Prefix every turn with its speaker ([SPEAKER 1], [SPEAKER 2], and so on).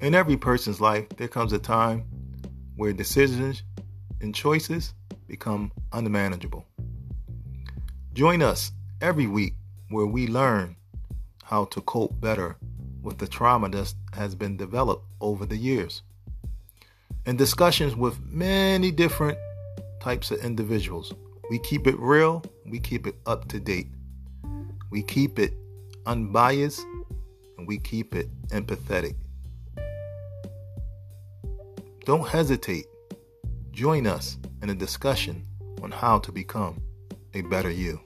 [SPEAKER 1] In every person's life, there comes a time where decisions and choices become unmanageable. Join us every week where we learn how to cope better with the trauma that has been developed over the years. In discussions with many different types of individuals, we keep it real, we keep it up to date, we keep it unbiased, and we keep it empathetic. Don't hesitate. Join us in a discussion on how to become a better you.